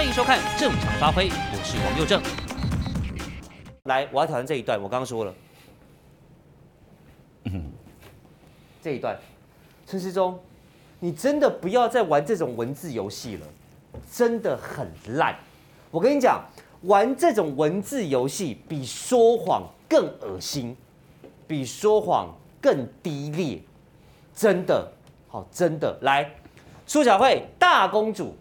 欢迎收看《正常发挥》，我是王佑正。来，我要挑战这一段，我刚刚说了，嗯，这一段，陈世忠，你真的不要再玩这种文字游戏了，真的很烂。我跟你讲，玩这种文字游戏比说谎更恶心，比说谎更低劣，真的，好，真的，来。苏小慧大公主，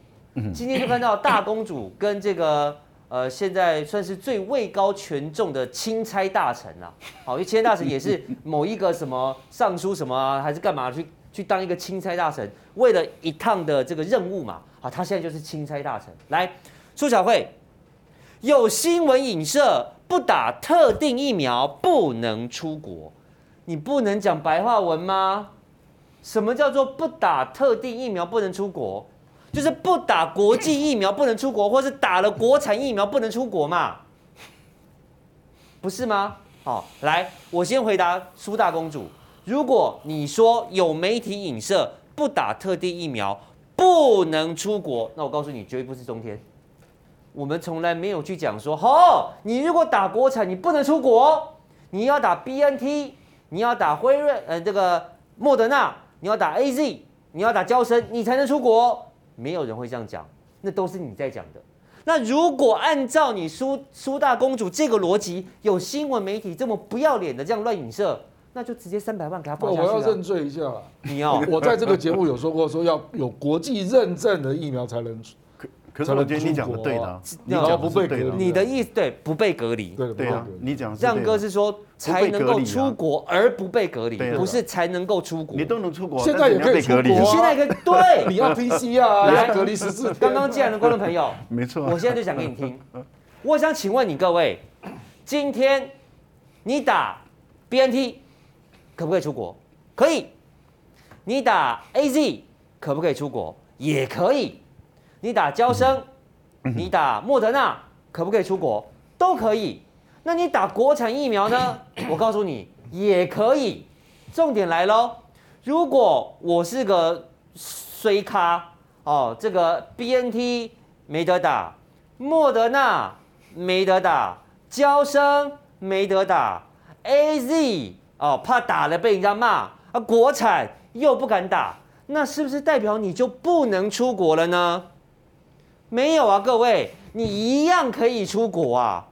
今天就看到大公主跟这个呃，现在算是最位高权重的钦差大臣啊。好，因为钦差大臣也是某一个什么尚书什么啊，还是干嘛去去当一个钦差大臣，为了一趟的这个任务嘛。好，他现在就是钦差大臣。来，苏小慧有新闻影射，不打特定疫苗不能出国，你不能讲白话文吗？什么叫做不打特定疫苗不能出国？就是不打国际疫苗不能出国，或是打了国产疫苗不能出国嘛？不是吗？好，来，我先回答苏大公主。如果你说有媒体影射不打特定疫苗不能出国，那我告诉你，绝对不是中天。我们从来没有去讲说，哦，你如果打国产，你不能出国，你要打 BNT，你要打辉瑞，呃，这个莫德纳。你要打 AZ，你要打娇生，你才能出国。没有人会这样讲，那都是你在讲的。那如果按照你苏苏大公主这个逻辑，有新闻媒体这么不要脸的这样乱影射，那就直接三百万给他报下去。我要认罪一下，你要我在这个节目有说过，说要有国际认证的疫苗才能出。可是我觉得你讲的对的，你讲不被隔离，你的意思对不被隔离？对对啊，你讲亮哥是说才能够出国而不被隔离，不是才能够出国。你都能出国，现在也可以出国。你现在可以对，你要 PCR 啊，来隔离十四天。刚刚进来的观众朋友，没错，我现在就讲给你听。我想请问你各位，今天你打 BNT 可不可以出国？可以。你打 AZ 可不可以出国？也可以。你打娇生，你打莫德纳，可不可以出国？都可以。那你打国产疫苗呢？我告诉你，也可以。重点来喽，如果我是个衰咖哦，这个 BNT 没得打，莫德纳没得打，娇生没得打，AZ 哦，怕打了被人家骂啊，国产又不敢打，那是不是代表你就不能出国了呢？没有啊，各位，你一样可以出国啊，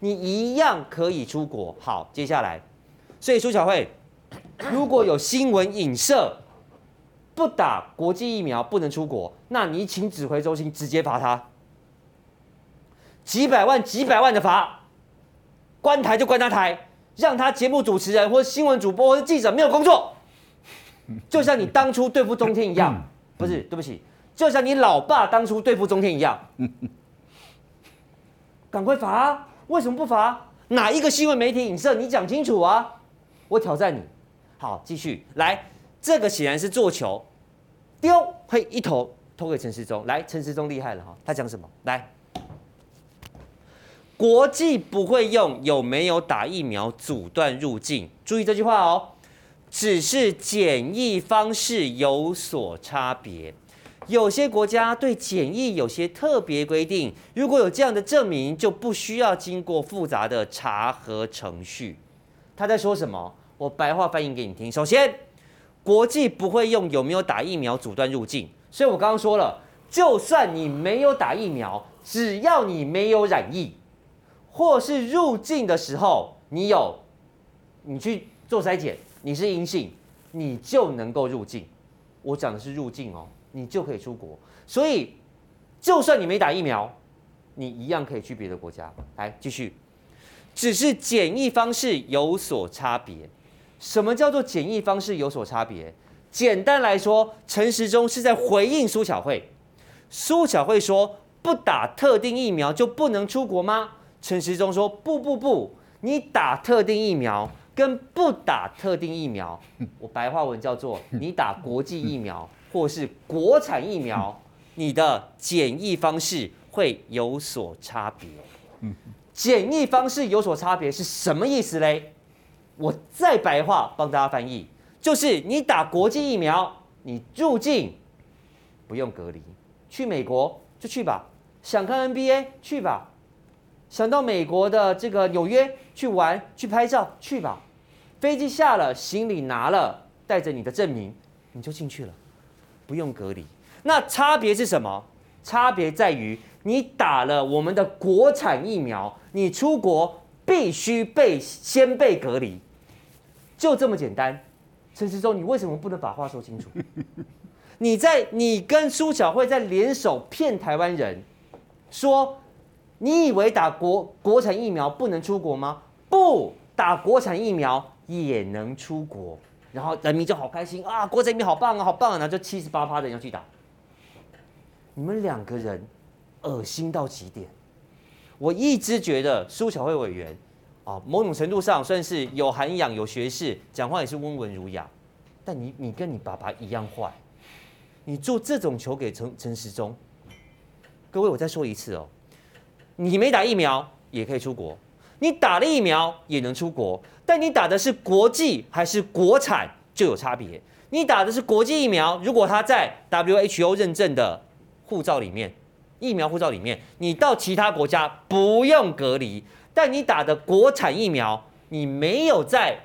你一样可以出国。好，接下来，所以苏巧慧，如果有新闻影射不打国际疫苗不能出国，那你请指挥中心直接罚他。几百万、几百万的罚，关台就关他台，让他节目主持人或新闻主播或者记者没有工作，就像你当初对付中天一样，不是，对不起。就像你老爸当初对付中天一样，赶快罚！为什么不罚？哪一个新闻媒体影射？你讲清楚啊！我挑战你。好，继续来。这个显然是做球，丢，嘿，一头投给陈时中。来，陈时中厉害了哈，他讲什么？来，国际不会用有没有打疫苗阻断入境。注意这句话哦，只是检疫方式有所差别。有些国家对检疫有些特别规定，如果有这样的证明，就不需要经过复杂的查核程序。他在说什么？我白话翻译给你听。首先，国际不会用有没有打疫苗阻断入境，所以我刚刚说了，就算你没有打疫苗，只要你没有染疫，或是入境的时候你有，你去做筛检，你是阴性，你就能够入境。我讲的是入境哦。你就可以出国，所以就算你没打疫苗，你一样可以去别的国家。来，继续，只是检疫方式有所差别。什么叫做检疫方式有所差别？简单来说，陈时中是在回应苏巧慧。苏巧慧说：“不打特定疫苗就不能出国吗？”陈时中说：“不不不，你打特定疫苗跟不打特定疫苗，我白话文叫做你打国际疫苗。”或是国产疫苗，你的检疫方式会有所差别。检疫方式有所差别是什么意思嘞？我再白话帮大家翻译，就是你打国际疫苗，你入境不用隔离，去美国就去吧，想看 NBA 去吧，想到美国的这个纽约去玩去拍照去吧，飞机下了，行李拿了，带着你的证明，你就进去了，不用隔离。那差别是什么？差别在于你打了我们的国产疫苗，你出国必须被先被隔离，就这么简单。陈时中，你为什么不能把话说清楚？你在你跟苏小慧在联手骗台湾人，说你以为打国国产疫苗不能出国吗？不，打国产疫苗也能出国，然后人民就好开心啊，国产疫苗好棒啊，好棒啊，然后就七十八趴的人要去打。你们两个人恶心到极点。我一直觉得苏小慧委员啊，某种程度上算是有涵养、有学识，讲话也是温文儒雅。但你你跟你爸爸一样坏，你做这种球给陈陈时中。各位，我再说一次哦，你没打疫苗也可以出国，你打了疫苗也能出国，但你打的是国际还是国产就有差别。你打的是国际疫苗，如果它在 WHO 认证的。护照里面，疫苗护照里面，你到其他国家不用隔离，但你打的国产疫苗，你没有在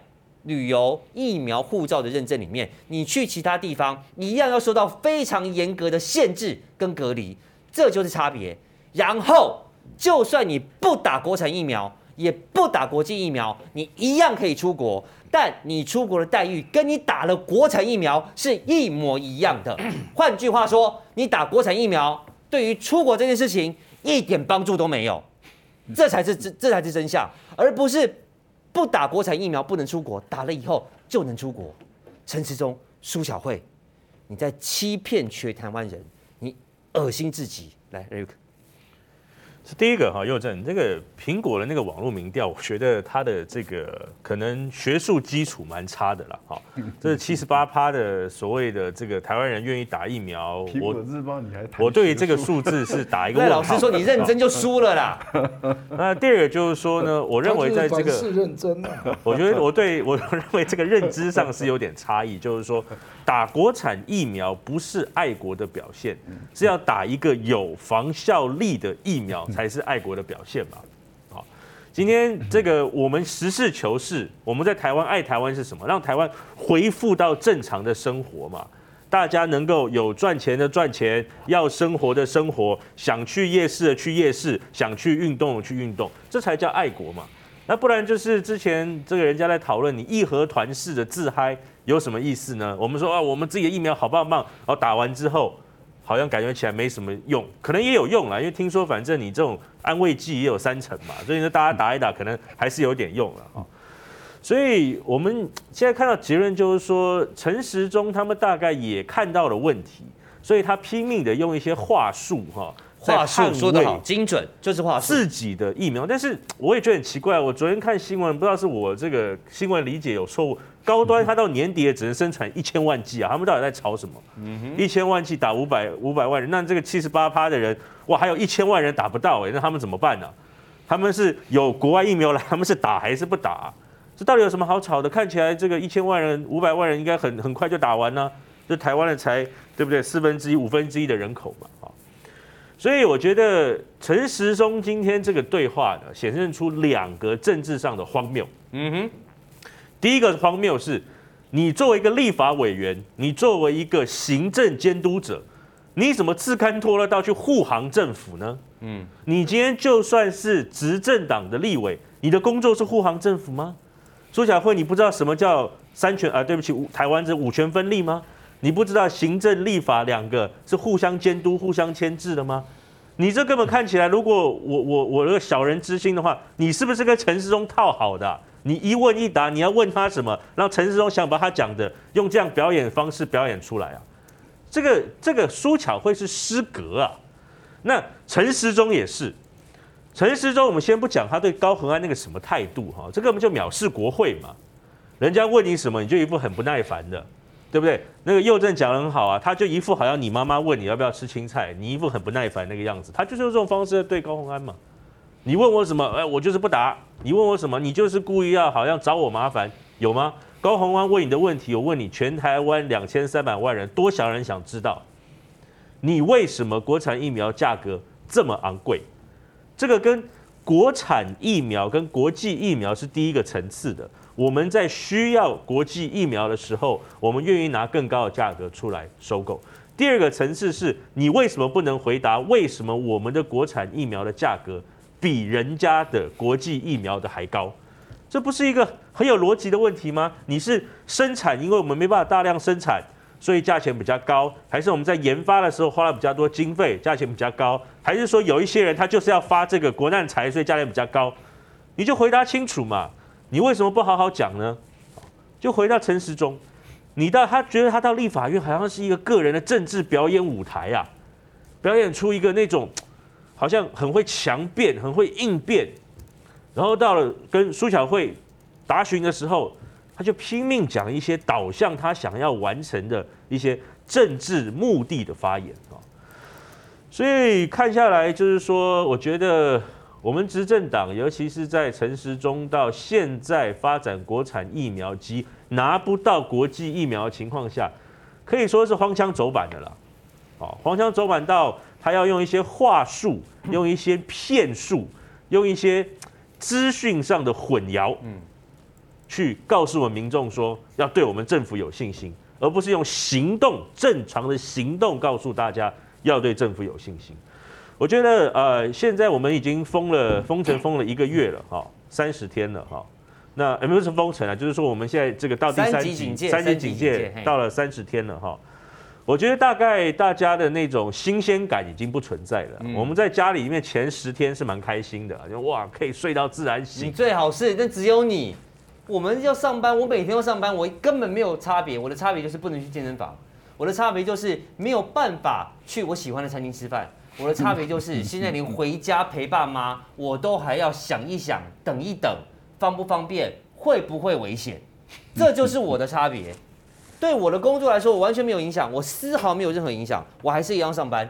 旅游疫苗护照的认证里面，你去其他地方一样要受到非常严格的限制跟隔离，这就是差别。然后，就算你不打国产疫苗，也不打国际疫苗，你一样可以出国，但你出国的待遇跟你打了国产疫苗是一模一样的。换句话说，你打国产疫苗对于出国这件事情一点帮助都没有，这才是这这才是真相，而不是不打国产疫苗不能出国，打了以后就能出国。陈时中、苏小慧，你在欺骗全台湾人，你恶心至极。来第一个哈，佑正，这个苹果的那个网络民调，我觉得它的这个可能学术基础蛮差的啦。哈。这是七十八趴的所谓的这个台湾人愿意打疫苗。苹果日报你还我对于这个数字是打一个 问号。老师说你认真就输了啦。那第二个就是说呢，我认为在这个是认真啊。我觉得我对我认为这个认知上是有点差异，就是说打国产疫苗不是爱国的表现，是要打一个有防效力的疫苗。才是爱国的表现嘛。好，今天这个我们实事求是，我们在台湾爱台湾是什么？让台湾恢复到正常的生活嘛，大家能够有赚钱的赚钱，要生活的生活，想去夜市的去夜市，想去运动的去运动，这才叫爱国嘛。那不然就是之前这个人家在讨论你义和团式的自嗨有什么意思呢？我们说啊，我们自己的疫苗好棒棒，然后打完之后。好像感觉起来没什么用，可能也有用啦，因为听说反正你这种安慰剂也有三成嘛，所以呢大家打一打，可能还是有点用了啊。所以我们现在看到结论就是说，陈时中他们大概也看到了问题，所以他拼命的用一些话术哈，话术说得好精准，就是话术自己的疫苗。但是我也觉得很奇怪，我昨天看新闻，不知道是我这个新闻理解有错误。高端它到年底也只能生产一千万剂啊，他们到底在吵什么？一千万剂打五百五百万人，那这个七十八趴的人，哇，还有一千万人打不到哎，那他们怎么办呢？他们是有国外疫苗来，他们是打还是不打？这到底有什么好吵的？看起来这个一千万人、五百万人应该很很快就打完呢，这台湾的才对不对？四分之一、五分之一的人口嘛，啊，所以我觉得陈时中今天这个对话呢，显现出两个政治上的荒谬。嗯哼。第一个荒谬是，你作为一个立法委员，你作为一个行政监督者，你怎么自甘堕落到去护航政府呢？嗯，你今天就算是执政党的立委，你的工作是护航政府吗？苏小慧，你不知道什么叫三权啊？对不起，台湾这五权分立吗？你不知道行政立法两个是互相监督、互相牵制的吗？你这根本看起来，如果我我我这个小人之心的话，你是不是跟陈世忠套好的啊？你一问一答，你要问他什么？让陈时中想把他讲的用这样表演方式表演出来啊？这个这个苏巧慧是失格啊！那陈时中也是，陈时中我们先不讲他对高恒安那个什么态度哈，这个我们就藐视国会嘛。人家问你什么，你就一副很不耐烦的，对不对？那个右正讲得很好啊，他就一副好像你妈妈问你要不要吃青菜，你一副很不耐烦那个样子，他就是用这种方式对高恒安嘛。你问我什么？哎，我就是不答。你问我什么？你就是故意要好像找我麻烦，有吗？高虹安问你的问题，我问你，全台湾两千三百万人，多少人想知道？你为什么国产疫苗价格这么昂贵。这个跟国产疫苗跟国际疫苗是第一个层次的。我们在需要国际疫苗的时候，我们愿意拿更高的价格出来收购。第二个层次是你为什么不能回答为什么我们的国产疫苗的价格比人家的国际疫苗的还高？这不是一个很有逻辑的问题吗？你是生产，因为我们没办法大量生产，所以价钱比较高，还是我们在研发的时候花了比较多经费，价钱比较高，还是说有一些人他就是要发这个国难财，所以价钱比较高？你就回答清楚嘛！你为什么不好好讲呢？就回到陈时中，你到他觉得他到立法院好像是一个个人的政治表演舞台啊，表演出一个那种好像很会强辩、很会应变。然后到了跟苏巧慧答询的时候，他就拼命讲一些导向他想要完成的一些政治目的的发言啊。所以看下来，就是说，我觉得我们执政党，尤其是在陈时中到现在发展国产疫苗及拿不到国际疫苗的情况下，可以说是荒腔走板的了。啊，荒腔走板到他要用一些话术，用一些骗术，用一些。资讯上的混淆，嗯，去告诉我们民众说要对我们政府有信心，而不是用行动正常的行动告诉大家要对政府有信心。我觉得呃，现在我们已经封了封城封了一个月了哈，三十天了哈。那也不是封城啊，就是说我们现在这个到第三警戒，三级警戒到了三十天了哈。我觉得大概大家的那种新鲜感已经不存在了。我们在家里面前十天是蛮开心的，就哇可以睡到自然醒。你最好是，但只有你。我们要上班，我每天要上班，我根本没有差别。我的差别就是不能去健身房，我的差别就是没有办法去我喜欢的餐厅吃饭。我的差别就是 现在连回家陪爸妈，我都还要想一想，等一等，方不方便，会不会危险？这就是我的差别。对我的工作来说，我完全没有影响，我丝毫没有任何影响，我还是一样上班。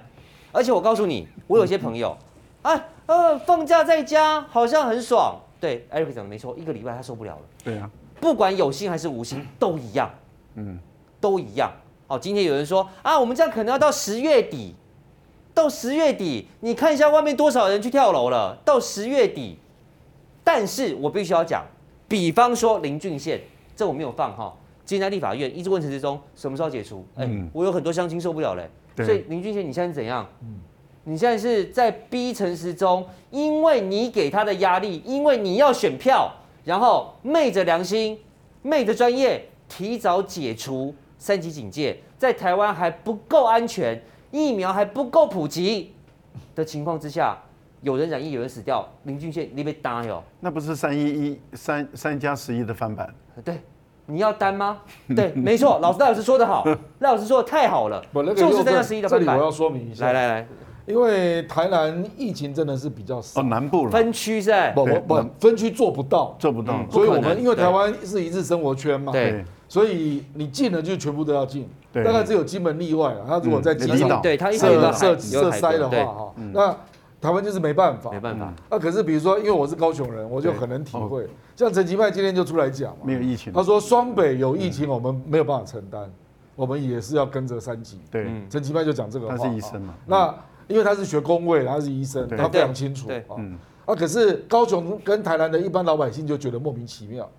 而且我告诉你，我有些朋友，啊呃，放假在家好像很爽。对，Eric 讲的没错，一个礼拜他受不了了。对啊，不管有心还是无心，都一样。嗯，都一样。哦，今天有人说啊，我们这样可能要到十月底，到十月底，你看一下外面多少人去跳楼了。到十月底，但是我必须要讲，比方说林俊宪，这我没有放哈。今天在立法院一直问陈时中什么时候解除？哎、欸，我有很多乡亲受不了嘞。对所以林俊宪，你现在是怎样？你现在是在逼陈时中，因为你给他的压力，因为你要选票，然后昧着良心、昧着专业，提早解除三级警戒，在台湾还不够安全，疫苗还不够普及的情况之下，有人染疫，有人死掉。林俊宪，你被打哟？那不是三一一三三加十一的翻版？对。你要单吗？对，没错，老师赖老师说的好，赖老师说的太好了，不，那个就是这样十一的翻版。这里我要说明一下，来来来，因为台南疫情真的是比较少，哦，南部了，分区是，不不不，分区做不到，做不到，所以我们因为台湾是一日生活圈嘛，对，所以你进了就全部都要进，对，大概只有金门例外了。他如果在机场对他一设设设塞的话哈，那。台湾就是没办法，没办法。啊，可是比如说，因为我是高雄人，我就很能体会。像陈其迈今天就出来讲嘛，没有疫情。他说双北有疫情，我们没有办法承担，我们也是要跟着三级。对，陈其迈就讲这个话。他是医生嘛？那因为他是学工位，他是医生，他非常清楚。对，嗯。啊，可是高雄跟台南的一般老百姓就觉得莫名其妙。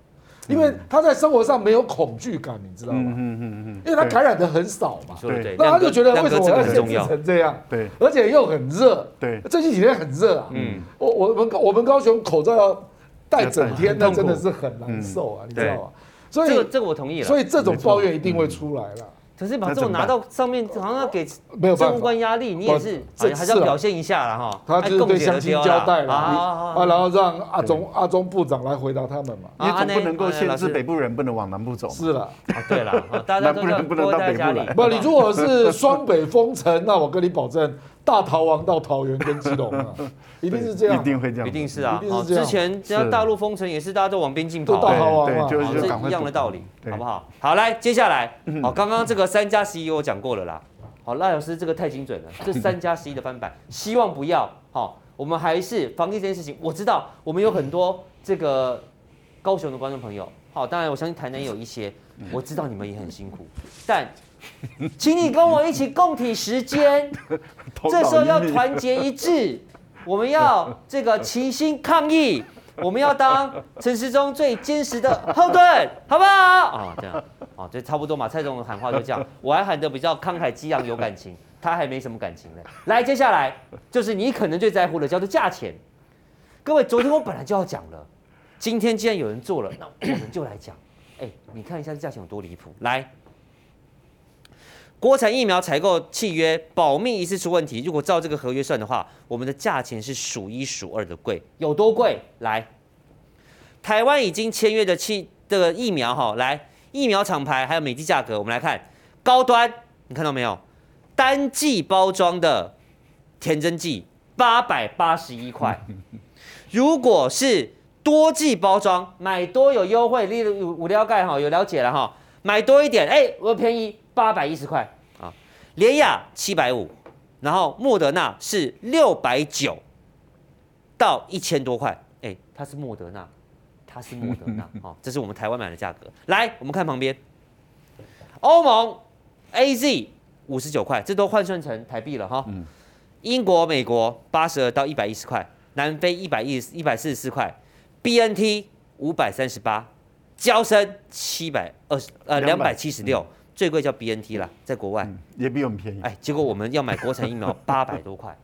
因为他在生活上没有恐惧感，你知道吗？嗯嗯嗯，因为他感染的很少嘛，对，那他就觉得为什么我要限制成这样？对，而且又很热，对，最近几天很热啊。嗯，我我们我们高雄口罩要戴整天，那真的是很难受啊，你知道吗？所以这个这个我同意了。所以这种抱怨一定会出来了。可是把这种拿到上面，好像要给政务官压力，你也是还是要表现一下了哈。他就是对乡亲交代了啊，然后让阿中阿中部长来回答他们嘛。你总不能够限制北部人不能往南部走。是了，对了，大家都要多在家里。不，你如果是双北封城，那我跟你保证。大逃亡到桃园跟基隆啊，一定是这样，一定会这样，一定是啊。之前只要大陆封城也是大家都往边境跑，大逃亡嘛，就是一样的道理，好不好？好，来，接下来，好，刚刚这个三加十一我讲过了啦。好，赖老师这个太精准了，这三加十一的翻版，希望不要。好，我们还是防疫这件事情，我知道我们有很多这个高雄的观众朋友，好，当然我相信台南也有一些，我知道你们也很辛苦，但请你跟我一起共体时间，这时候要团结一致，我们要这个齐心抗疫，我们要当陈时中最坚实的后盾，好不好？啊，这样，哦，这差不多嘛。蔡总统喊话就这样，我还喊得比较慷慨激昂有感情，他还没什么感情呢。来，接下来就是你可能最在乎的，叫做价钱。各位，昨天我本来就要讲了，今天既然有人做了，那我们就来讲。哎，你看一下这价钱有多离谱。来，国产疫苗采购契约保密一次出问题。如果照这个合约算的话，我们的价钱是数一数二的贵。有多贵？来，台湾已经签约的契的疫苗哈，来，疫苗厂牌还有每剂价格，我们来看高端，你看到没有？单剂包装的填真剂八百八十一块。如果是多剂包装，买多有优惠，例如五料盖哈有了解了哈，买多一点，哎、欸，我便宜八百一十块。啊，联亚七百五，然后莫德纳是六百九到一千多块，哎、欸，它是莫德纳，它是莫德纳，好，这是我们台湾买的价格。来，我们看旁边，欧盟 AZ 五十九块，这都换算成台币了哈，英国、美国八十二到一百一十块。南非一百一一百四十四块，BNT 五百三十八，交生七百二十呃两百七十六，最贵叫 BNT 啦，在国外、嗯、也比我们便宜。哎，结果我们要买国产疫苗 八百多块，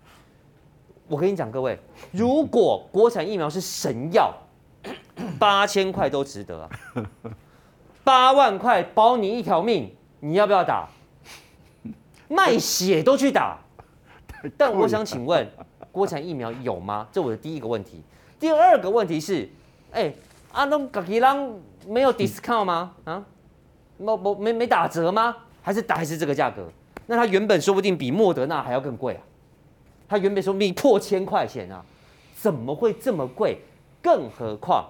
我跟你讲各位，如果国产疫苗是神药，八千块都值得啊，八万块保你一条命，你要不要打？卖血都去打，但我想请问。国产疫苗有吗？这我的第一个问题。第二个问题是，哎、欸，阿东嘎吉朗没有 discount 吗？啊，没没没没打折吗？还是打还是这个价格？那它原本说不定比莫德纳还要更贵啊！它原本说不定破千块钱啊，怎么会这么贵？更何况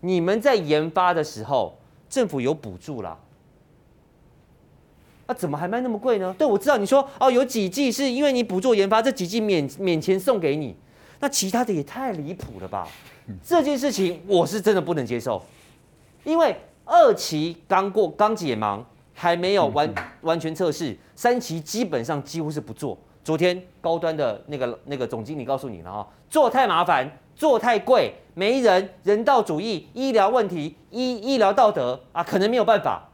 你们在研发的时候，政府有补助啦。那、啊、怎么还卖那么贵呢？对，我知道你说哦，有几剂是因为你补助研发，这几剂免免钱送给你，那其他的也太离谱了吧？这件事情我是真的不能接受，因为二期刚过刚解盲，还没有完完全测试，三期基本上几乎是不做。昨天高端的那个那个总经理告诉你了啊，做太麻烦，做太贵，没人人道主义、医疗问题、医医疗道德啊，可能没有办法。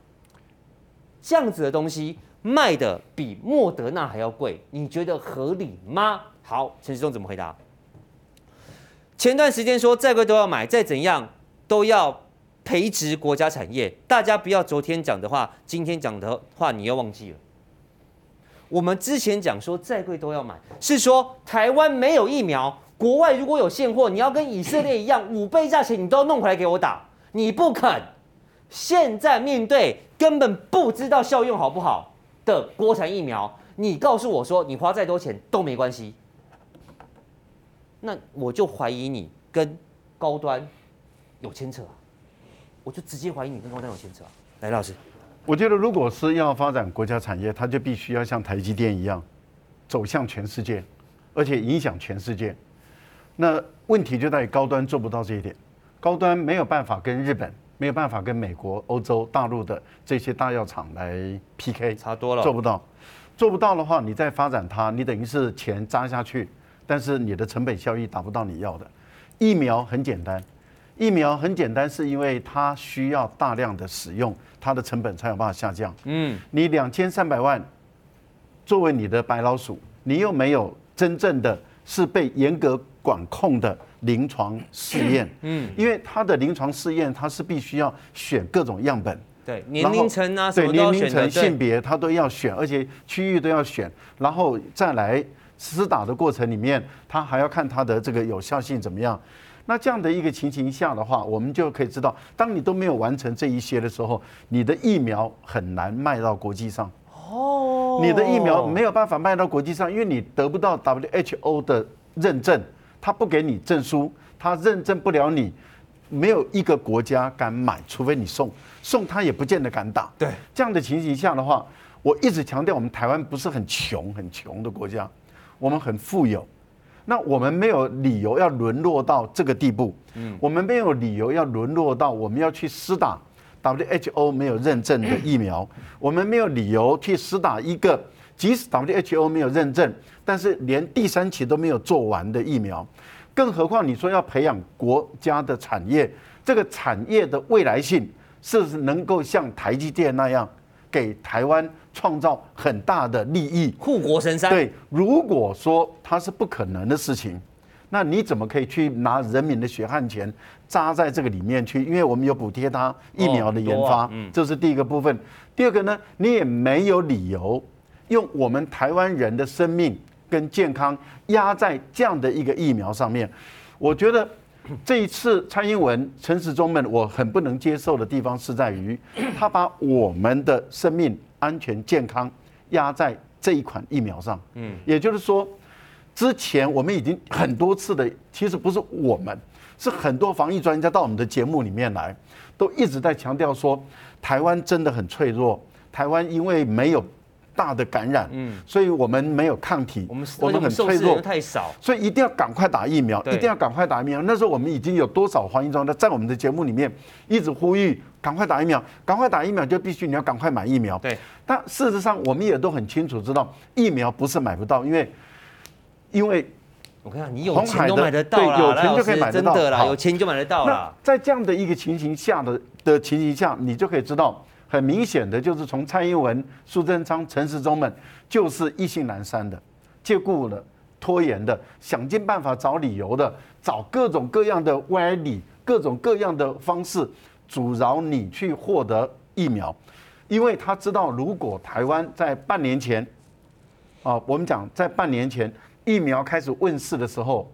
这样子的东西卖的比莫德纳还要贵，你觉得合理吗？好，陈时中怎么回答？前段时间说再贵都要买，再怎样都要培植国家产业。大家不要昨天讲的话，今天讲的话你又忘记了。我们之前讲说再贵都要买，是说台湾没有疫苗，国外如果有现货，你要跟以色列一样 五倍价钱，你都要弄回来给我打，你不肯。现在面对根本不知道效用好不好的国产疫苗，你告诉我说你花再多钱都没关系，那我就怀疑你跟高端有牵扯，我就直接怀疑你跟高端有牵扯。来，老师，我觉得如果是要发展国家产业，它就必须要像台积电一样走向全世界，而且影响全世界。那问题就在于高端做不到这一点，高端没有办法跟日本。没有办法跟美国、欧洲、大陆的这些大药厂来 PK，差多了，做不到。做不到的话，你再发展它，你等于是钱砸下去，但是你的成本效益达不到你要的。疫苗很简单，疫苗很简单，是因为它需要大量的使用，它的成本才有办法下降。嗯，你两千三百万作为你的白老鼠，你又没有真正的是被严格管控的。临床试验，嗯，因为它的临床试验，它是必须要选各种样本，对，年龄层啊，对，年龄层、性别，它都要选，而且区域都要选，然后再来施打的过程里面，它还要看它的这个有效性怎么样。那这样的一个情形下的话，我们就可以知道，当你都没有完成这一些的时候，你的疫苗很难卖到国际上。哦，你的疫苗没有办法卖到国际上，因为你得不到 WHO 的认证。他不给你证书，他认证不了你，没有一个国家敢买，除非你送，送他也不见得敢打。对，这样的情形下的话，我一直强调，我们台湾不是很穷很穷的国家，我们很富有，那我们没有理由要沦落到这个地步。嗯，我们没有理由要沦落到我们要去施打 WHO 没有认证的疫苗，我们没有理由去施打一个即使 WHO 没有认证，但是连第三期都没有做完的疫苗。更何况你说要培养国家的产业，这个产业的未来性是不是能够像台积电那样给台湾创造很大的利益，护国神山？对，如果说它是不可能的事情，那你怎么可以去拿人民的血汗钱扎在这个里面去？因为我们有补贴它疫苗的研发，这是第一个部分。第二个呢，你也没有理由用我们台湾人的生命。跟健康压在这样的一个疫苗上面，我觉得这一次蔡英文、陈时中们，我很不能接受的地方是在于，他把我们的生命安全健康压在这一款疫苗上。嗯，也就是说，之前我们已经很多次的，其实不是我们，是很多防疫专家到我们的节目里面来，都一直在强调说，台湾真的很脆弱，台湾因为没有。大的感染，嗯，所以我们没有抗体，我们我们很脆弱，太少，所以一定要赶快打疫苗，一定要赶快打疫苗。那时候我们已经有多少防疫专家在我们的节目里面一直呼吁赶快打疫苗，赶快打疫苗就必须你要赶快买疫苗。对，但事实上我们也都很清楚知道，疫苗不是买不到，因为因为我看你有钱都买得到，有钱就可以买得到，真的啦，有钱就买得到了。在这样的一个情形下的的情形下，你就可以知道。很明显的就是从蔡英文、苏贞昌、陈时中们就是意兴阑珊的，借故的、拖延的，想尽办法找理由的，找各种各样的歪理、各种各样的方式阻挠你去获得疫苗，因为他知道，如果台湾在半年前，啊，我们讲在半年前疫苗开始问世的时候，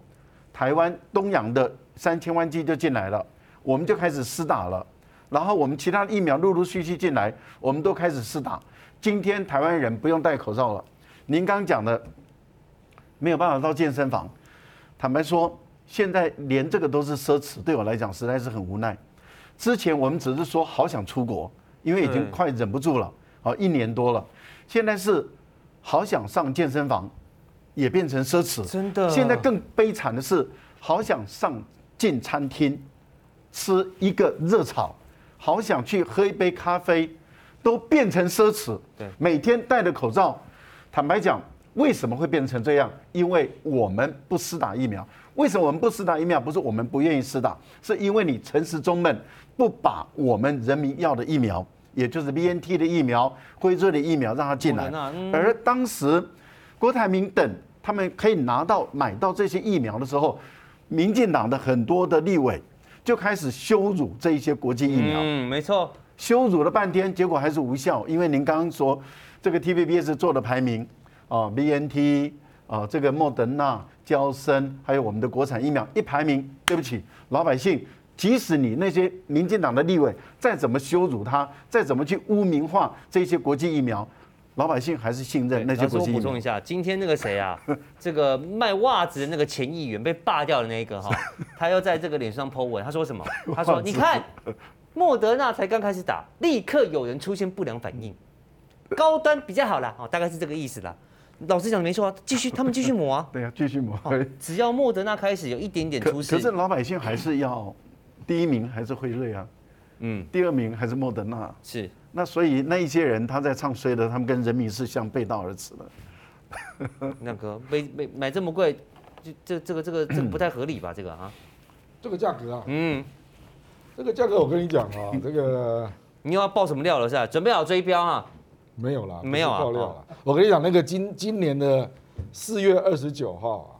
台湾东洋的三千万剂就进来了，我们就开始施打了。然后我们其他的疫苗陆陆续续进来，我们都开始试打。今天台湾人不用戴口罩了。您刚刚讲的没有办法到健身房，坦白说，现在连这个都是奢侈，对我来讲实在是很无奈。之前我们只是说好想出国，因为已经快忍不住了，好一年多了。现在是好想上健身房，也变成奢侈。真的。现在更悲惨的是，好想上进餐厅吃一个热炒。好想去喝一杯咖啡，都变成奢侈。对，每天戴着口罩，坦白讲，为什么会变成这样？因为我们不施打疫苗。为什么我们不施打疫苗？不是我们不愿意施打，是因为你陈时中们不把我们人民要的疫苗，也就是 BNT 的疫苗、辉瑞的疫苗让它进来。而当时郭台铭等他们可以拿到买到这些疫苗的时候，民进党的很多的立委。就开始羞辱这一些国际疫苗，嗯，没错，羞辱了半天，结果还是无效。因为您刚刚说这个 TVBS 做的排名啊，BNT 啊，这个莫德纳、交生，还有我们的国产疫苗一排名，对不起，老百姓，即使你那些民进党的立委再怎么羞辱他，再怎么去污名化这些国际疫苗。老百姓还是信任那些国际疫苗。我补充一下，今天那个谁啊，这个卖袜子的那个前议员被罢掉的那个哈，他又在这个脸上 po 文，他说什么？他说：“你看，莫德纳才刚开始打，立刻有人出现不良反应，高端比较好啦，哦，大概是这个意思啦。老实讲没错啊，继续他们继续磨啊，对啊，继续抹。只要莫德纳开始有一点点出事，可是老百姓还是要第一名还是辉瑞啊，嗯，第二名还是莫德纳是。”那所以那一些人他在唱衰的，他们跟人民是相背道而驰的。那个买买买这么贵，就这这个这个这个 不太合理吧？这个啊，这个价格啊，嗯，这个价格我跟你讲啊，这个你又要爆什么料了是吧？准备好追标啊？没有啦，没有啊，爆料了。我跟你讲，那个今今年的四月二十九号啊，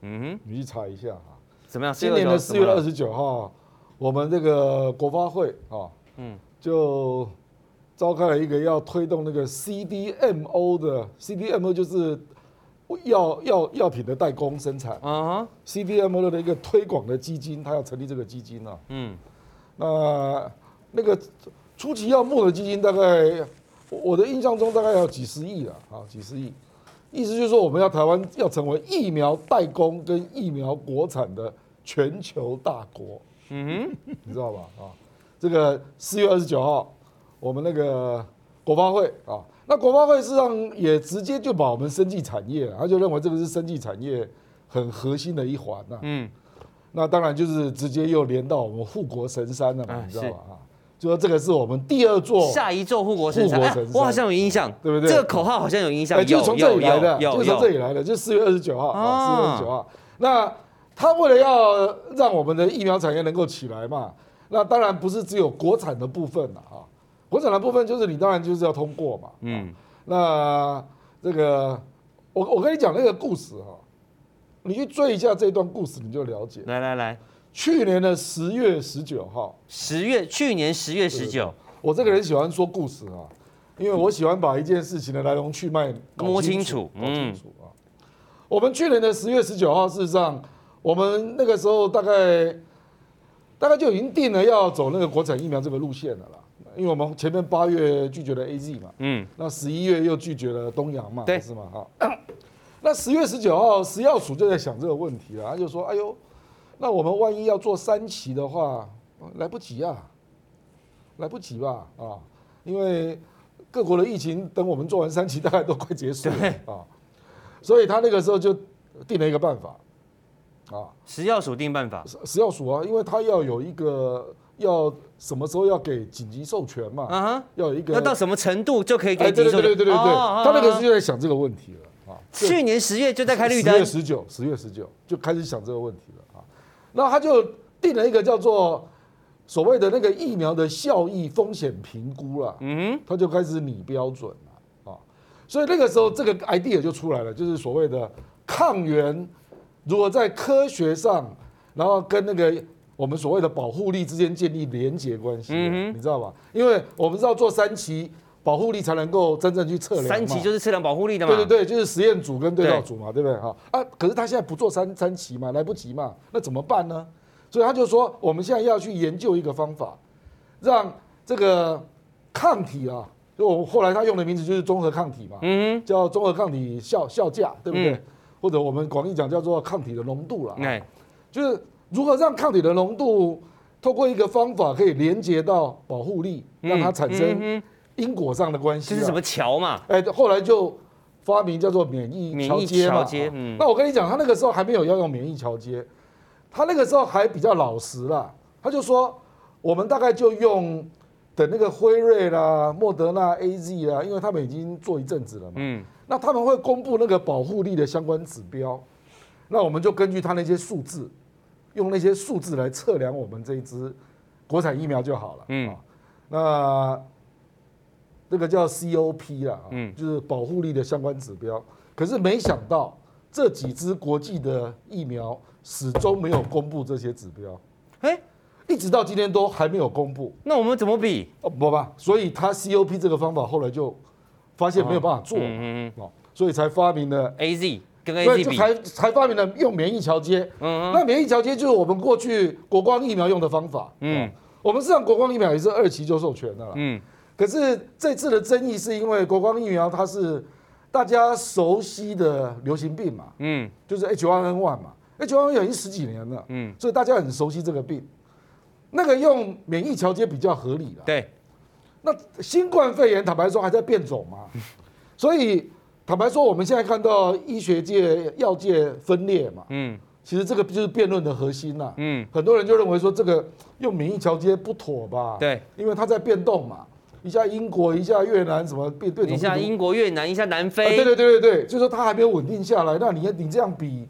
嗯，你去查一下啊。怎么样？今年的四月二十九号，我们这个国发会啊，嗯，就。召开了一个要推动那个 CDMO 的 CDMO 就是药药药品的代工生产啊，CDMO 的一个推广的基金，他要成立这个基金啊。嗯，那那个初期要募的基金大概，我的印象中大概要几十亿了啊，几十亿。意思就是说，我们要台湾要成为疫苗代工跟疫苗国产的全球大国。嗯哼，你知道吧？啊，这个四月二十九号。我们那个国发会啊，那国发会实际上也直接就把我们生技产业，他就认为这个是生技产业很核心的一环呐。嗯，那当然就是直接又连到我们护国神山了嘛，你知道吧？啊，就说这个是我们第二座下一座护国神山，我好像有印象，对不对？这个口号好像有印象，就是从这里来的，就是从这里来的，就四月二十九号啊，四月二十九号。那他为了要让我们的疫苗产业能够起来嘛，那当然不是只有国产的部分了啊，国产的部分就是你当然就是要通过嘛，嗯，那这个我我跟你讲那个故事哈，你去追一下这段故事你就了解。来来来。去年的十月十九号，十月，去年十月十九，我这个人喜欢说故事啊，因为我喜欢把一件事情的来龙去脉摸清楚，搞清楚啊。我们去年的十月十九号，事实上，我们那个时候大概大概就已经定了要走那个国产疫苗这个路线了啦，因为我们前面八月拒绝了 AZ 嘛，嗯，那十一月又拒绝了东洋嘛，对，是吗？哈，那十月十九号，食药署就在想这个问题了，他就说，哎呦。那我们万一要做三期的话，来不及啊，来不及吧啊，因为各国的疫情等我们做完三期大概都快结束了啊，所以他那个时候就定了一个办法啊，食药署定办法，食药署啊，因为他要有一个要什么时候要给紧急授权嘛，啊要有一个要到什么程度就可以给紧急授权，对对对对对，他那个时候就在想这个问题了啊，去年十月就在开绿灯，十月十九，十月十九就开始想这个问题了啊。那他就定了一个叫做所谓的那个疫苗的效益风险评估了，嗯，他就开始拟标准了啊，所以那个时候这个 idea 就出来了，就是所谓的抗原如果在科学上，然后跟那个我们所谓的保护力之间建立连结关系，嗯，你知道吧？因为我们知道做三期保护力才能够真正去测量，三期就是测量保护力的嘛，对对对，就是实验组跟对照组嘛，对不对？哈啊，可是他现在不做三三期嘛，来不及嘛，那怎么办呢？所以他就说，我们现在要去研究一个方法，让这个抗体啊，就我后来他用的名字就是综合抗体嘛，嗯，叫综合抗体效效价，对不对？嗯、或者我们广义讲叫做抗体的浓度了，哎，就是如何让抗体的浓度透过一个方法可以连接到保护力，让它产生因果上的关系。这是什么桥嘛？哎，后来就发明叫做免疫桥接嘛。嗯，那我跟你讲，他那个时候还没有要用免疫桥接。他那个时候还比较老实啦，他就说，我们大概就用等那个辉瑞啦、莫德纳、AZ 啦，因为他们已经做一阵子了嘛，嗯，那他们会公布那个保护力的相关指标，那我们就根据他那些数字，用那些数字来测量我们这一支国产疫苗就好了，嗯，那这个叫 COP 啦，嗯，就是保护力的相关指标，可是没想到这几支国际的疫苗。始终没有公布这些指标，哎，一直到今天都还没有公布。那我们怎么比？哦，不吧，所以他 COP 这个方法后来就发现没有办法做，嗯嗯，所以才发明了 AZ 跟 AZ 比，才才发明了用免疫桥接。嗯嗯，那免疫桥接就是我们过去国光疫苗用的方法。嗯，我们实际上国光疫苗也是二期就授权的了。嗯，可是这次的争议是因为国光疫苗它是大家熟悉的流行病嘛，嗯，就是 H1N1 嘛。H1N1 已经十几年了，嗯，所以大家很熟悉这个病。那个用免疫桥接比较合理了。对。那新冠肺炎坦白说还在变种嘛，所以坦白说我们现在看到医学界、药界分裂嘛，嗯，其实这个就是辩论的核心呐，嗯，很多人就认为说这个用免疫桥接不妥吧，对，因为它在变动嘛，一下英国，一下越南，什么变变种，一下英国、越南，一下南非，对对对对对，就是说它还没有稳定下来，那你你这样比。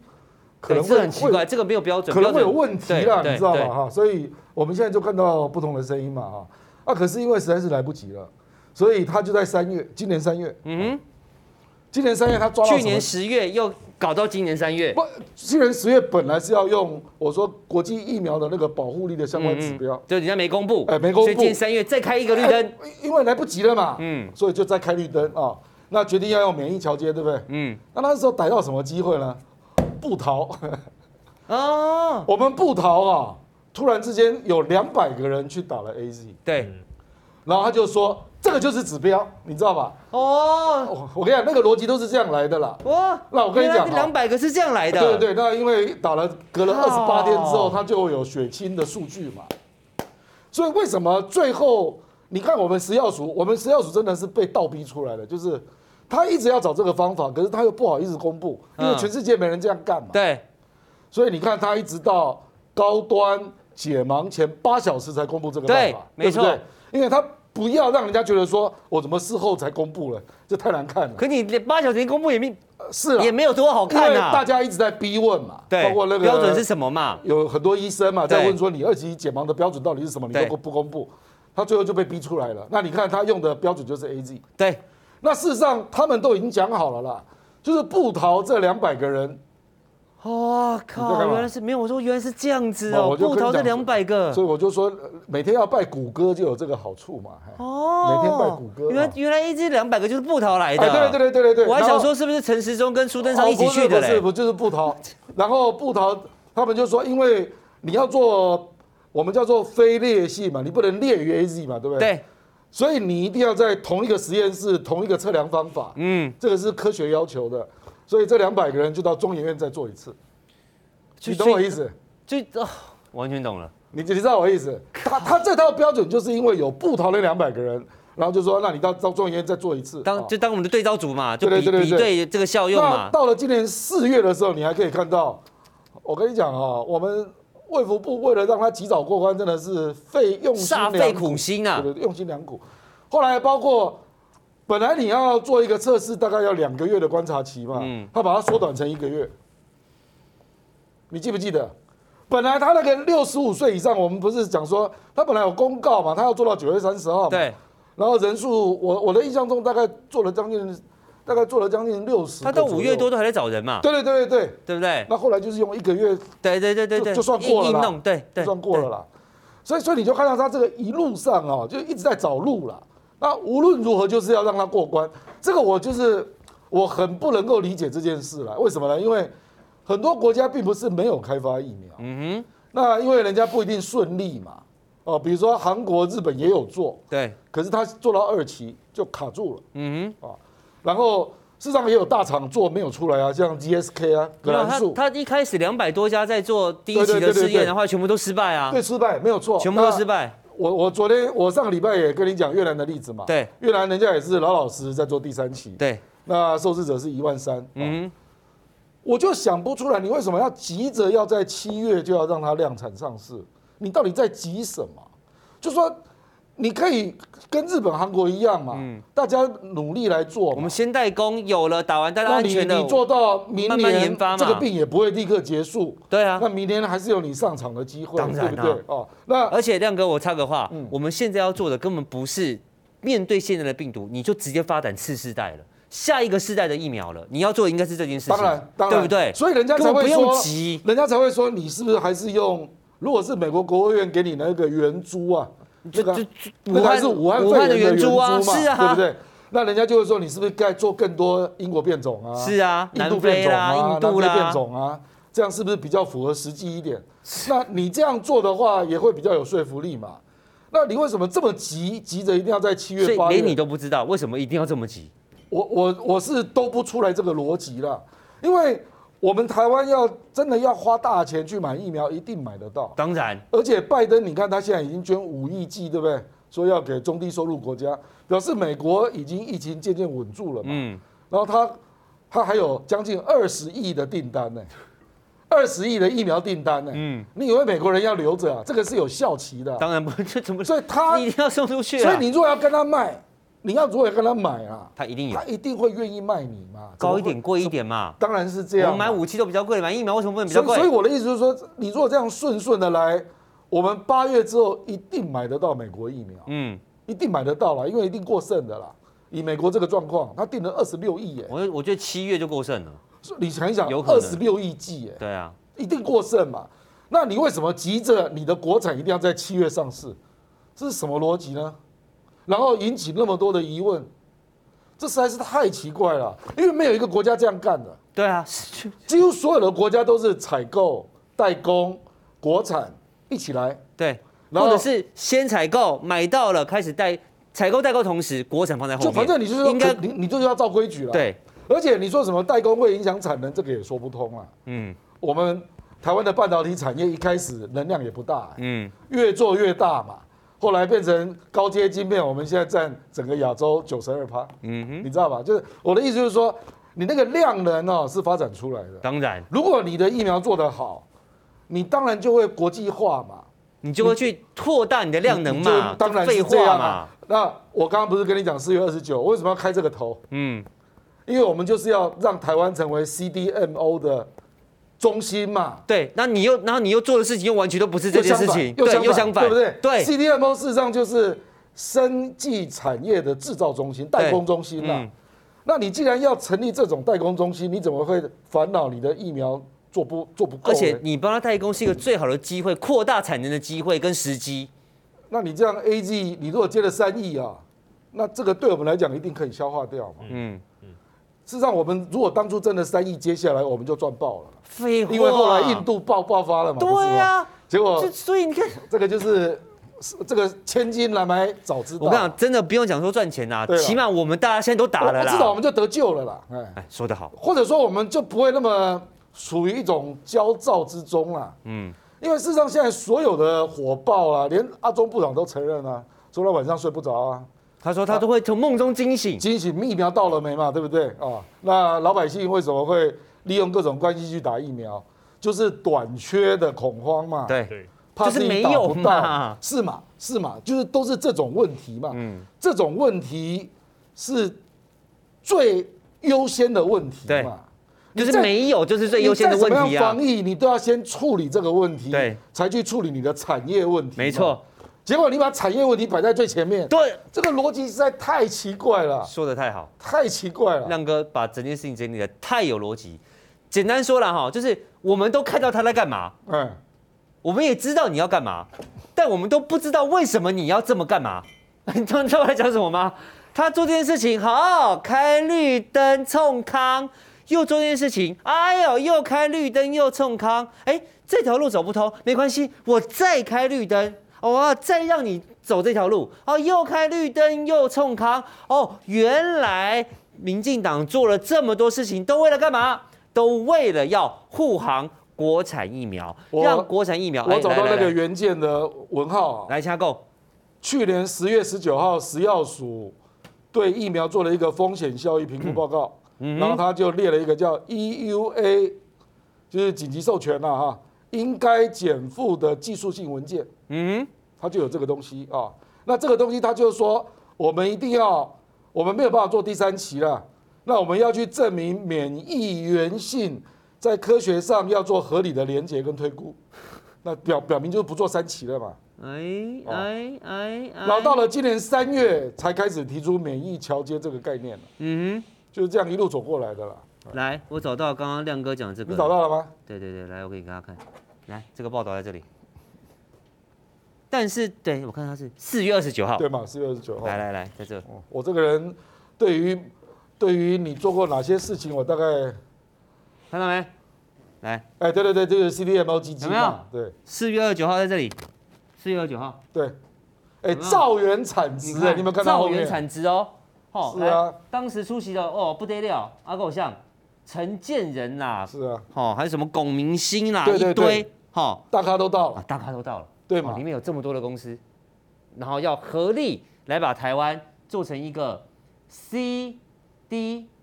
可能会很奇怪，这个没有标准，可能会有问题啦，你知道吗？哈，所以我们现在就看到不同的声音嘛，哈。啊，可是因为实在是来不及了，所以他就在三月，今年三月，嗯，今年三月他抓到，去年十月又搞到今年三月。不，去年十月本来是要用我说国际疫苗的那个保护力的相关指标，就人家没公布，哎，没公布，所以今年三月再开一个绿灯，因为来不及了嘛，嗯，所以就再开绿灯啊。那决定要用免疫桥接，对不对？嗯，那那时候逮到什么机会呢？不逃啊，我们不逃啊，突然之间有两百个人去打了 AZ，对，然后他就说这个就是指标，你知道吧？哦，我跟你讲，那个逻辑都是这样来的啦。哇，那我跟你讲，两百个是这样来的。对对对，那因为打了隔了二十八天之后，它就有血清的数据嘛。所以为什么最后你看我们食药署，我们食药署真的是被倒逼出来的，就是。他一直要找这个方法，可是他又不好意思公布，因为全世界没人这样干嘛。对，所以你看他一直到高端解盲前八小时才公布这个办法，对，没错。因为他不要让人家觉得说我怎么事后才公布了，这太难看了。可你八小时公布也没是啊，也没有多好看啊。大家一直在逼问嘛，对，包括那个标准是什么嘛？有很多医生嘛在问说你二级解盲的标准到底是什么？你都不公布，他最后就被逼出来了。那你看他用的标准就是 AZ。对，那事实上他们都已经讲好了啦，就是部桃这两百个人。哇、哦、靠！原来是没有，我说原来是这样子哦。部桃这两百个，所以我就说每天要拜谷歌就有这个好处嘛。哦，每天拜谷歌。原来原来一支两百个就是布桃来的。对对对对对对。我还想说是不是陈时中跟苏登昌一起去的嘞？不是不是，就是布桃。然后布桃他们就说，因为你要做我们叫做非裂性嘛，你不能裂于 AZ 嘛，对不对？对。所以你一定要在同一个实验室，同一个测量方法。嗯，这个是科学要求的。所以这两百个人就到中研院再做一次，你懂我意思？就哦，完全懂了。你你知道我意思？他他这套标准就是因为有部桃那两百个人，然后就说，那你到到中研院再做一次，当就当我们的对照组嘛，就比比对这个效用嘛。到了今年四月的时候，你还可以看到，我跟你讲啊，我们卫福部为了让他及早过关，真的是费用心良苦，煞费苦心啊，对对，用心良苦。后来包括。本来你要做一个测试，大概要两个月的观察期嘛，嗯，他把它缩短成一个月。你记不记得？本来他那个六十五岁以上，我们不是讲说他本来有公告嘛，他要做到九月三十号，对。然后人数，我我的印象中大概做了将近，大概做了将近六十。他到五月多都还在找人嘛。对对对对对，对不对？那后来就是用一个月，对对对对对，就算过了啦，对对，算过了啦。所以所以你就看到他这个一路上啊，就一直在找路了。那无论如何，就是要让他过关。这个我就是我很不能够理解这件事了。为什么呢？因为很多国家并不是没有开发疫苗。嗯哼。那因为人家不一定顺利嘛。哦，比如说韩国、日本也有做。对。可是他做到二期就卡住了。嗯哼。啊，然后市场也有大厂做没有出来啊，像 GSK 啊、格兰素。他一开始两百多家在做第一期的试验的话，全部都失败啊。对，失败没有错。全部都失败。我我昨天我上个礼拜也跟你讲越南的例子嘛，对，越南人家也是老老实实在做第三期，对，那受试者是一万三，嗯，我就想不出来你为什么要急着要在七月就要让它量产上市，你到底在急什么？就说。你可以跟日本、韩国一样嘛，嗯，大家努力来做。我们先代工，有了打完大家安全的，你做到明年研发嘛，这个病也不会立刻结束。对啊，那明年还是有你上场的机会，当然啊，对不对？哦，那而且亮哥，我插个话，嗯，我们现在要做的根本不是面对现在的病毒，你就直接发展次世代了，下一个世代的疫苗了。你要做的应该是这件事情，当然，当然，对不对？所以人家才会说，不用急，人家才会说，你是不是还是用？如果是美国国务院给你那个圆珠啊？这个是武汉武汉的原株嘛，是啊，对不对？那人家就会说，你是不是该做更多英国变种啊？是啊，印度变种啊，印度变种啊，这样是不是比较符合实际一点？那你这样做的话，也会比较有说服力嘛？那你为什么这么急？急着一定要在七月八月？连你都不知道为什么一定要这么急？我我我是都不出来这个逻辑了，因为。我们台湾要真的要花大钱去买疫苗，一定买得到。当然，而且拜登，你看他现在已经捐五亿剂，对不对？说要给中低收入国家，表示美国已经疫情渐渐稳住了嘛。嗯。然后他他还有将近二十亿的订单呢，二十亿的疫苗订单呢。嗯。你以为美国人要留着啊？这个是有效期的。当然不，这怎么？所以他一定要送出去。所以你如果要跟他卖。你要如何跟他买啊？他一定有，他一定会愿意卖你嘛？高一点，贵一点嘛？当然是这样。我买武器都比较贵，买疫苗为什么不能比较贵？所以我的意思就是说，你如果这样顺顺的来，我们八月之后一定买得到美国疫苗，嗯，一定买得到了，因为一定过剩的啦。以美国这个状况，他订了二十六亿耶。我我觉得七月就过剩了。你想一想，有二十六亿剂耶。对啊，一定过剩嘛？那你为什么急着你的国产一定要在七月上市？这是什么逻辑呢？然后引起那么多的疑问。这实在是太奇怪了，因为没有一个国家这样干的。对啊，几乎所有的国家都是采购、代工、国产一起来。对，或者是先采购买到了，开始代采购代购，同时国产放在后面。就反正你就是应该你你就是要照规矩了。对，而且你说什么代工会影响产能，这个也说不通啊。嗯，我们台湾的半导体产业一开始能量也不大，嗯，越做越大嘛。后来变成高阶晶片，我们现在占整个亚洲九十二趴，嗯哼，你知道吧？就是我的意思就是说，你那个量能哦是发展出来的。当然，如果你的疫苗做得好，你当然就会国际化嘛。你就会去扩大你的量能嘛？当然是这样嘛。那我刚刚不是跟你讲四月二十九，为什么要开这个头？嗯，因为我们就是要让台湾成为 CDMO 的中心嘛。对，那你又然后你又做的事情又完全都不是这件事情，又相反，又相反，对不对？对，CDMO 事实上就是生技产业的制造中心、代工中心啦。那你既然要成立这种代工中心，你怎么会烦恼你的疫苗做不做不够？而且你帮他代工是一个最好的机会，扩大产能的机会跟时机。那你这样 A G，你如果接了三亿啊，那这个对我们来讲一定可以消化掉嘛。嗯嗯。事实上，我们如果当初真的三亿接下来，我们就赚爆了。废话。因为后来印度爆爆发了嘛。对呀、啊。结果。所以你看，这个就是。这个千金难买早知道。我跟你讲，真的不用讲说赚钱呐、啊，起码我们大家现在都打了啦，至少我们就得救了啦。哎，说得好。或者说我们就不会那么处于一种焦躁之中啦。嗯，因为事实上现在所有的火爆啊，连阿中部长都承认啊，昨天晚上睡不着啊。他说他都会从梦中惊醒，惊醒疫苗到了没嘛，对不对啊？那老百姓为什么会利用各种关系去打疫苗？就是短缺的恐慌嘛。对。就是没有到，是嘛是嘛，就是都是这种问题嘛。嗯，这种问题是最优先的问题嘛。就是没有，就是最优先的问题啊。防疫你都要先处理这个问题，对，才去处理你的产业问题。没错。结果你把产业问题摆在最前面，对，这个逻辑实在太奇怪了。说的太好，太奇怪了。亮哥把整件事情整理的太有逻辑。简单说了哈，就是我们都看到他在干嘛。嗯。我们也知道你要干嘛，但我们都不知道为什么你要这么干嘛。你知道我在讲什么吗？他做这件事情，好，开绿灯冲康，又做这件事情，哎呦，又开绿灯又冲康，哎，这条路走不通，没关系，我再开绿灯，我要再让你走这条路，哦，又开绿灯又冲康，哦，原来民进党做了这么多事情，都为了干嘛？都为了要护航。国产疫苗，让国产疫苗。我找到那个原件的文号啊，来掐购。去年十月十九号，食药署对疫苗做了一个风险效益评估报告，然后他就列了一个叫 EUA，就是紧急授权了哈，应该减负的技术性文件。嗯，它就有这个东西啊。那这个东西它就是说，我们一定要，我们没有办法做第三期了，那我们要去证明免疫原性。在科学上要做合理的连结跟推估，那表表明就是不做三期了嘛。哎哎哎，然后到了今年三月才开始提出免疫桥接这个概念了。嗯，就是这样一路走过来的啦。来，我找到刚刚亮哥讲的这个。你找到了吗？对对对，来，我给你给大家看。来，这个报道在这里。但是，对我看他是四月二十九号。对嘛，四月二十九号。来来来，在这。我这个人对于对于你做过哪些事情，我大概。看到没？来，哎，对对对，这个 CDMO 基金有没有？对，四月二十九号在这里。四月二十九号，对。哎，兆元产值，你有没有看到？兆元产值哦。是啊。当时出席的哦，不得了，阿狗像陈建仁呐，是啊，哦，还有什么龚明鑫啦，一堆，哈，大咖都到了，大咖都到了，对嘛？里面有这么多的公司，然后要合力来把台湾做成一个 CD。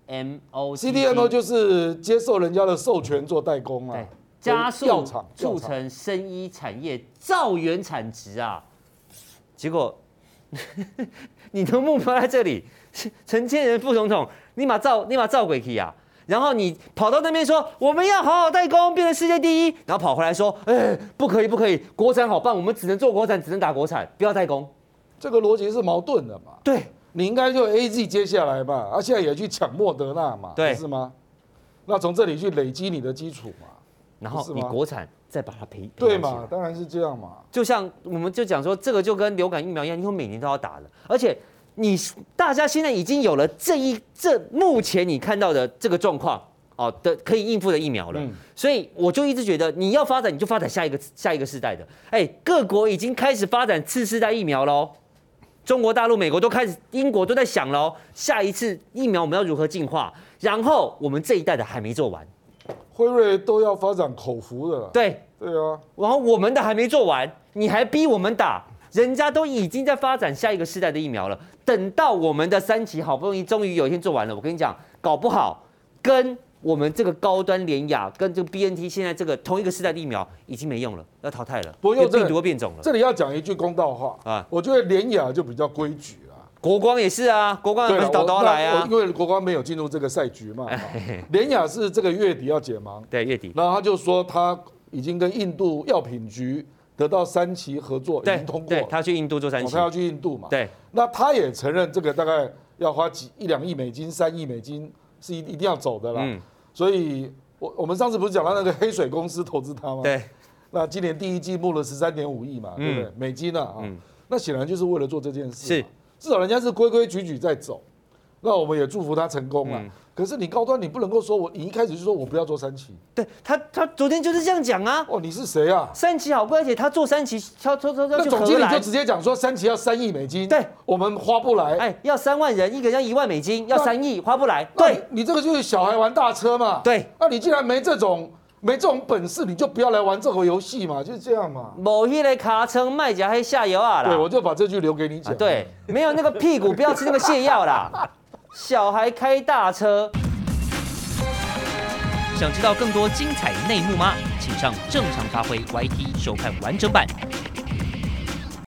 M O C D M O 就是接受人家的授权做代工啊，对，加速促成生医产业造元产值啊。结果 你的目标在这里，陈建仁副总统，你把造你把造鬼去啊，然后你跑到那边说我们要好好代工，变成世界第一，然后跑回来说，哎，不可以不可以，国产好棒，我们只能做国产，只能打国产，不要代工。这个逻辑是矛盾的嘛？对。你应该就 A Z 接下来嘛，啊，现在也去抢莫德纳嘛，对，是吗？那从这里去累积你的基础嘛，然后你国产再把它赔，对嘛？当然是这样嘛。就像我们就讲说，这个就跟流感疫苗一样，以后每年都要打的，而且你大家现在已经有了这一这目前你看到的这个状况哦的可以应付的疫苗了，嗯、所以我就一直觉得你要发展你就发展下一个下一个世代的，哎，各国已经开始发展次世代疫苗喽。中国大陆、美国都开始，英国都在想喽，下一次疫苗我们要如何进化？然后我们这一代的还没做完，辉瑞都要发展口服的了。对，对啊。然后我们的还没做完，你还逼我们打，人家都已经在发展下一个世代的疫苗了。等到我们的三期好不容易终于有一天做完了，我跟你讲，搞不好跟我们这个高端联雅跟这个 BNT 现在这个同一个世代的疫苗已经没用了，要淘汰了，不用病毒变种了。这里要讲一句公道话啊，我觉得联雅就比较规矩啦，国光也是啊，国光也是倒倒来啊，因为国光没有进入这个赛局嘛。联雅是这个月底要解盲，对，月底。然后他就说他已经跟印度药品局得到三期合作，已经通过，他去印度做三期，他要去印度嘛。对，那他也承认这个大概要花几一两亿美金、三亿美金是一一定要走的啦。嗯所以，我我们上次不是讲到那个黑水公司投资他吗？对。那今年第一季募了十三点五亿嘛，对不对？美金啊啊。那显然就是为了做这件事。是。至少人家是规规矩矩在走，那我们也祝福他成功了。可是你高端，你不能够说我，你一开始就说我不要做三期。对他，他昨天就是这样讲啊。哦，你是谁啊？三期好贵，而且他做三期，他他他他那总经理就直接讲说三期要三亿美金。对，我们花不来。哎，要三万人，一个人要一万美金，要三亿花不来。对，你这个就是小孩玩大车嘛。对，那你既然没这种没这种本事，你就不要来玩这个游戏嘛，就是这样嘛。某一类卡称卖家还下游啊啦。对，我就把这句留给你讲。对，没有那个屁股，不要吃那个泻药啦。小孩开大车。想知道更多精彩内幕吗？请上正常发挥 YT 收看完整版。